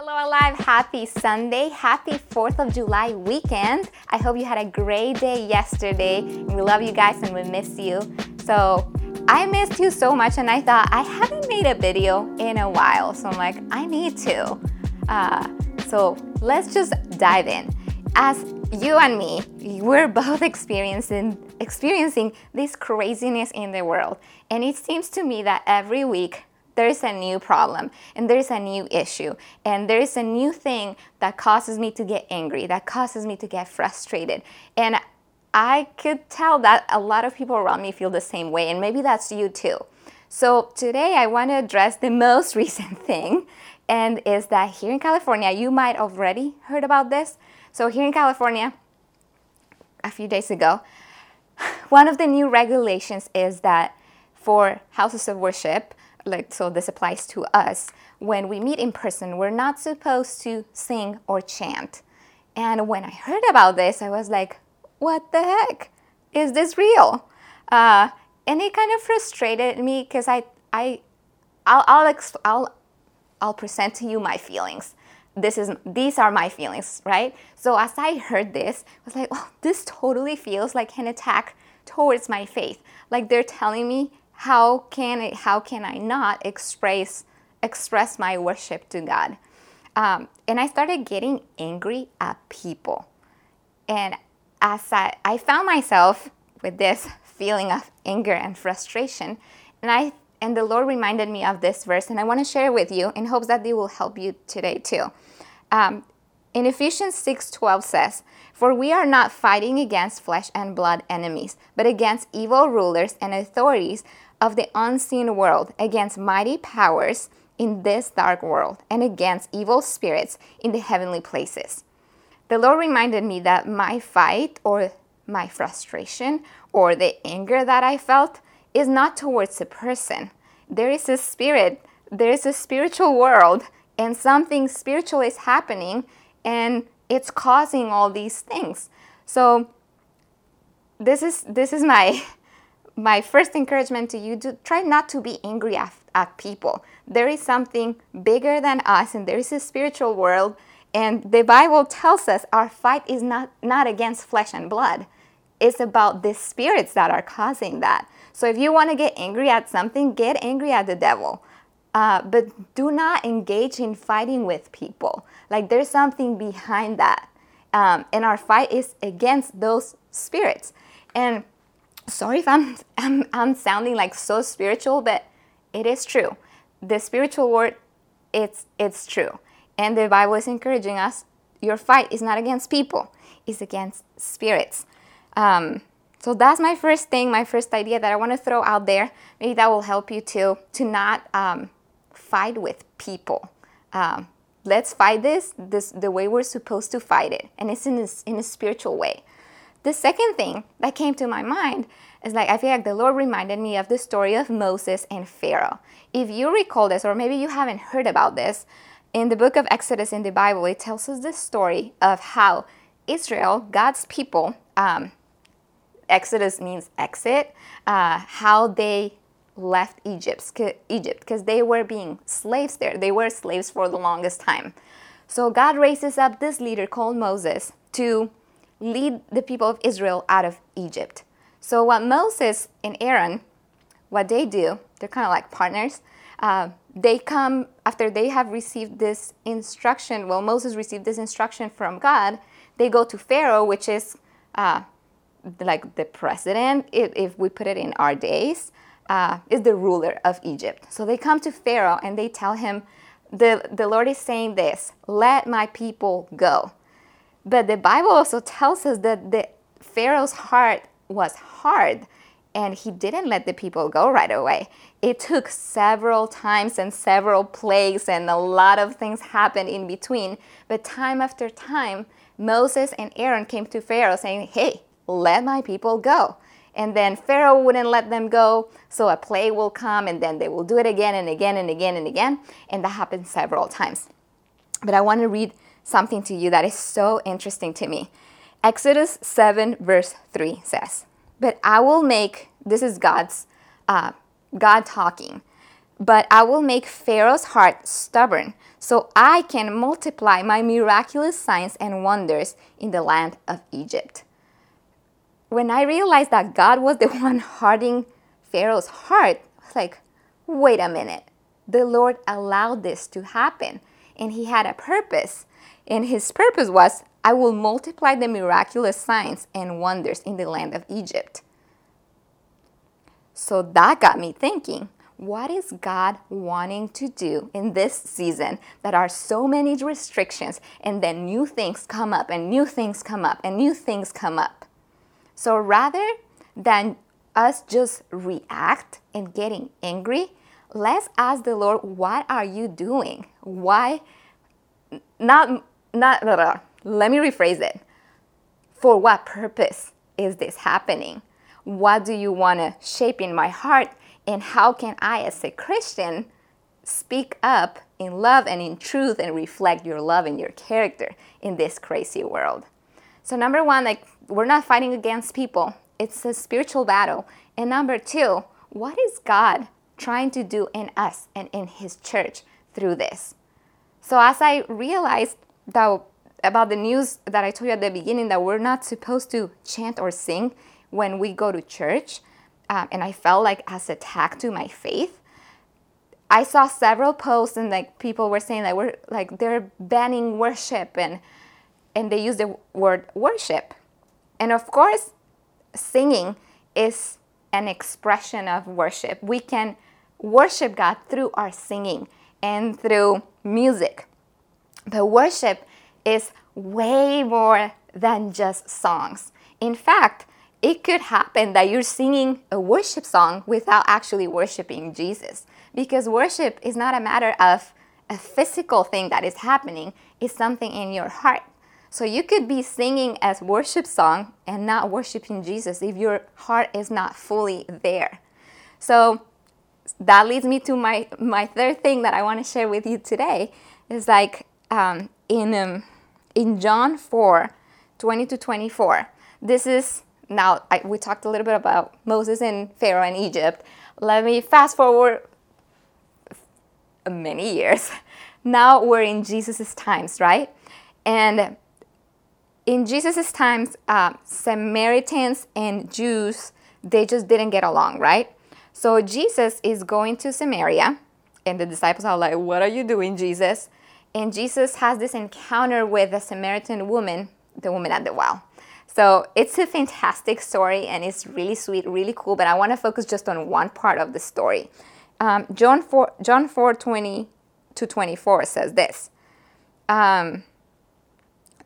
Hello, Alive. Happy Sunday. Happy 4th of July weekend. I hope you had a great day yesterday. We love you guys and we miss you. So, I missed you so much, and I thought I haven't made a video in a while. So, I'm like, I need to. Uh, so, let's just dive in. As you and me, we're both experiencing experiencing this craziness in the world. And it seems to me that every week there is a new problem and there is a new issue and there is a new thing that causes me to get angry, that causes me to get frustrated. And I could tell that a lot of people around me feel the same way, and maybe that's you too. So today I want to address the most recent thing, and is that here in California, you might already heard about this. So here in California, a few days ago, one of the new regulations is that for houses of worship, like so this applies to us. When we meet in person we're not supposed to sing or chant. And when i heard about this i was like what the heck? Is this real? Uh, and it kind of frustrated me because i i I'll, I'll, I'll, I'll present to you my feelings. This is these are my feelings right? So as i heard this i was like oh this totally feels like an attack towards my faith. Like they're telling me how can how can I not express express my worship to God? Um, and I started getting angry at people. And as I, I found myself with this feeling of anger and frustration, and I and the Lord reminded me of this verse, and I want to share it with you in hopes that it will help you today too. Um, in Ephesians 6:12 says, "For we are not fighting against flesh and blood enemies, but against evil rulers and authorities of the unseen world, against mighty powers in this dark world, and against evil spirits in the heavenly places. The Lord reminded me that my fight or my frustration or the anger that I felt is not towards a person. There is a spirit, there is a spiritual world, and something spiritual is happening, and it's causing all these things. So, this is this is my my first encouragement to you to try not to be angry at, at, people. There is something bigger than us, and there is a spiritual world. And the Bible tells us our fight is not, not against flesh and blood, it's about the spirits that are causing that. So if you want to get angry at something, get angry at the devil. Uh, but do not engage in fighting with people. Like there's something behind that. Um, and our fight is against those spirits. And sorry if I'm, I'm, I'm sounding like so spiritual, but it is true. The spiritual word, it's, it's true. And the Bible is encouraging us your fight is not against people, it's against spirits. Um, so that's my first thing, my first idea that I want to throw out there. Maybe that will help you to, to not um, fight with people. Um, let's fight this, this the way we're supposed to fight it, and it's in, in a spiritual way. The second thing that came to my mind is like I feel like the Lord reminded me of the story of Moses and Pharaoh. If you recall this, or maybe you haven't heard about this, in the book of Exodus in the Bible, it tells us the story of how Israel, God's people, um, Exodus means exit, uh, how they left Egypt, Egypt, because they were being slaves there. They were slaves for the longest time. So God raises up this leader called Moses to lead the people of Israel out of Egypt. So, what Moses and Aaron, what they do, they're kind of like partners. Uh, they come after they have received this instruction. Well, Moses received this instruction from God. They go to Pharaoh, which is uh, like the president, if, if, we put it in our days, uh, is the ruler of Egypt. So they come to Pharaoh and they tell him, the, the Lord is saying this let my people go. But the Bible also tells us that the Pharaoh's heart was hard and he didn't let the people go right away. It took several times and several plagues, and a lot of things happened in between. But time after time, Moses and Aaron came to Pharaoh saying, Hey, let my people go. And then Pharaoh wouldn't let them go, so a plague will come, and then they will do it again and again and again and again. And that happened several times. But I want to read something to you that is so interesting to me. Exodus 7, verse 3 says, But I will make, this is God's, uh, God talking, but I will make Pharaoh's heart stubborn, so I can multiply my miraculous signs and wonders in the land of Egypt. When I realized that God was the one hardening Pharaoh's heart, I was like, wait a minute. The Lord allowed this to happen, and He had a purpose. And His purpose was, I will multiply the miraculous signs and wonders in the land of Egypt. So that got me thinking what is God wanting to do in this season that are so many restrictions and then new things come up and new things come up and new things come up? So rather than us just react and getting angry, let's ask the Lord, what are you doing? Why? Not, not, blah, blah. let me rephrase it. For what purpose is this happening? What do you want to shape in my heart and how can I, as a Christian, speak up in love and in truth and reflect your love and your character in this crazy world? So, number one, like, we're not fighting against people, it's a spiritual battle. And number two, what is God trying to do in us and in His church through this? So, as I realized that about the news that I told you at the beginning that we're not supposed to chant or sing when we go to church, um, and I felt like as attack to my faith. I saw several posts and like people were saying that we're like they're banning worship and and they use the word worship. And of course, singing is an expression of worship. We can worship God through our singing and through music. But worship is way more than just songs. In fact, it could happen that you're singing a worship song without actually worshiping Jesus. Because worship is not a matter of a physical thing that is happening, it's something in your heart. So you could be singing as worship song and not worshiping Jesus if your heart is not fully there. So that leads me to my, my third thing that I want to share with you today is like um, in, um, in John 4 20 to 24. This is now I, we talked a little bit about Moses and Pharaoh in Egypt. Let me fast forward many years. Now we're in Jesus' times, right? And in Jesus' times, uh, Samaritans and Jews, they just didn't get along, right? So Jesus is going to Samaria, and the disciples are like, What are you doing, Jesus? And Jesus has this encounter with a Samaritan woman, the woman at the well. So it's a fantastic story and it's really sweet, really cool, but I want to focus just on one part of the story. Um, John 4, John 4 20 to 24 says this. Um,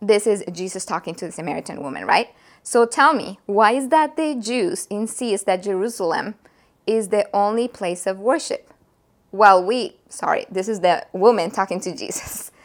this is Jesus talking to the Samaritan woman, right? So tell me, why is that the Jews insist that Jerusalem is the only place of worship? Well, we, sorry, this is the woman talking to Jesus.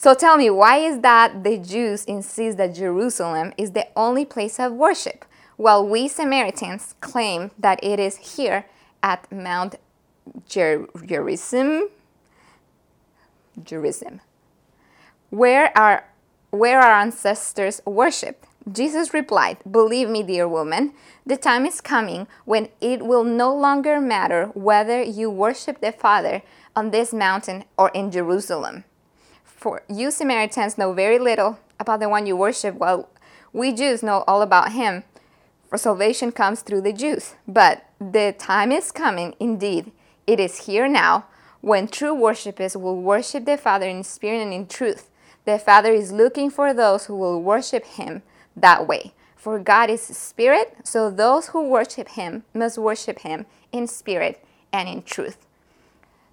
So tell me, why is that the Jews insist that Jerusalem is the only place of worship, while we Samaritans claim that it is here at Mount Jer- Gerizim, Gerizim, where our where our ancestors worshipped? Jesus replied, Believe me, dear woman, the time is coming when it will no longer matter whether you worship the Father on this mountain or in Jerusalem. For you Samaritans know very little about the one you worship, while we Jews know all about him. For salvation comes through the Jews. But the time is coming, indeed, it is here now, when true worshippers will worship the Father in spirit and in truth. The Father is looking for those who will worship him that way. For God is spirit, so those who worship him must worship him in spirit and in truth.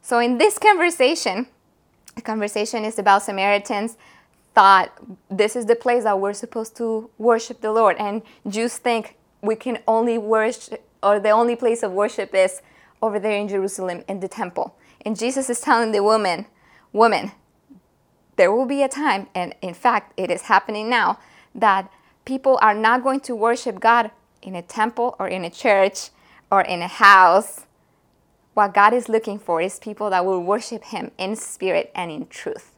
So, in this conversation, the conversation is about Samaritans thought this is the place that we're supposed to worship the Lord. And Jews think we can only worship, or the only place of worship is over there in Jerusalem in the temple. And Jesus is telling the woman, Woman, there will be a time, and in fact, it is happening now, that people are not going to worship God in a temple or in a church or in a house what God is looking for is people that will worship Him in spirit and in truth.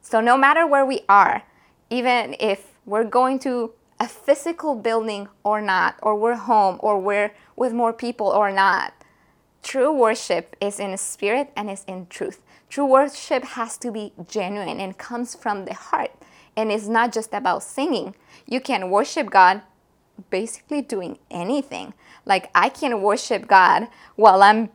So, no matter where we are, even if we're going to a physical building or not, or we're home, or we're with more people or not, True worship is in spirit and is in truth. True worship has to be genuine and comes from the heart and it's not just about singing. You can worship God basically doing anything. Like I can worship God while I'm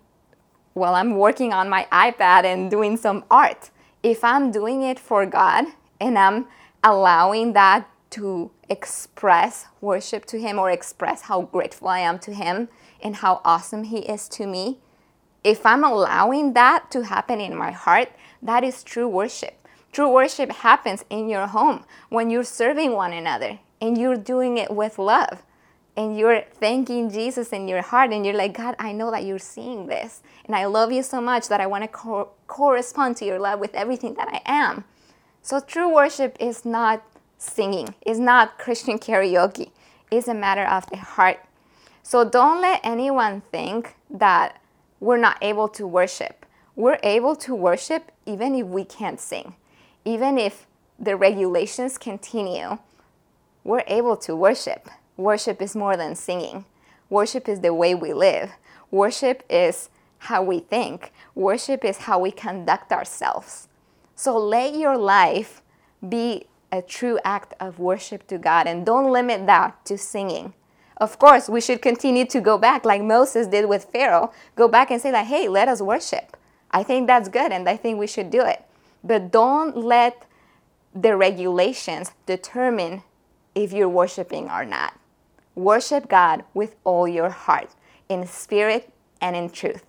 while I'm working on my iPad and doing some art. If I'm doing it for God and I'm allowing that to express worship to him or express how grateful I am to him and how awesome he is to me, if I'm allowing that to happen in my heart, that is true worship. True worship happens in your home when you're serving one another and you're doing it with love and you're thanking Jesus in your heart and you're like, God, I know that you're seeing this and I love you so much that I want to co- correspond to your love with everything that I am. So true worship is not singing, it's not Christian karaoke, it's a matter of the heart. So don't let anyone think that we're not able to worship. We're able to worship even if we can't sing even if the regulations continue, we're able to worship. Worship is more than singing. Worship is the way we live. Worship is how we think. Worship is how we conduct ourselves. So let your life be a true act of worship to God and don't limit that to singing. Of course, we should continue to go back like Moses did with Pharaoh. Go back and say that, hey, let us worship. I think that's good and I think we should do it. But don't let the regulations determine if you're worshiping or not. Worship God with all your heart, in spirit and in truth.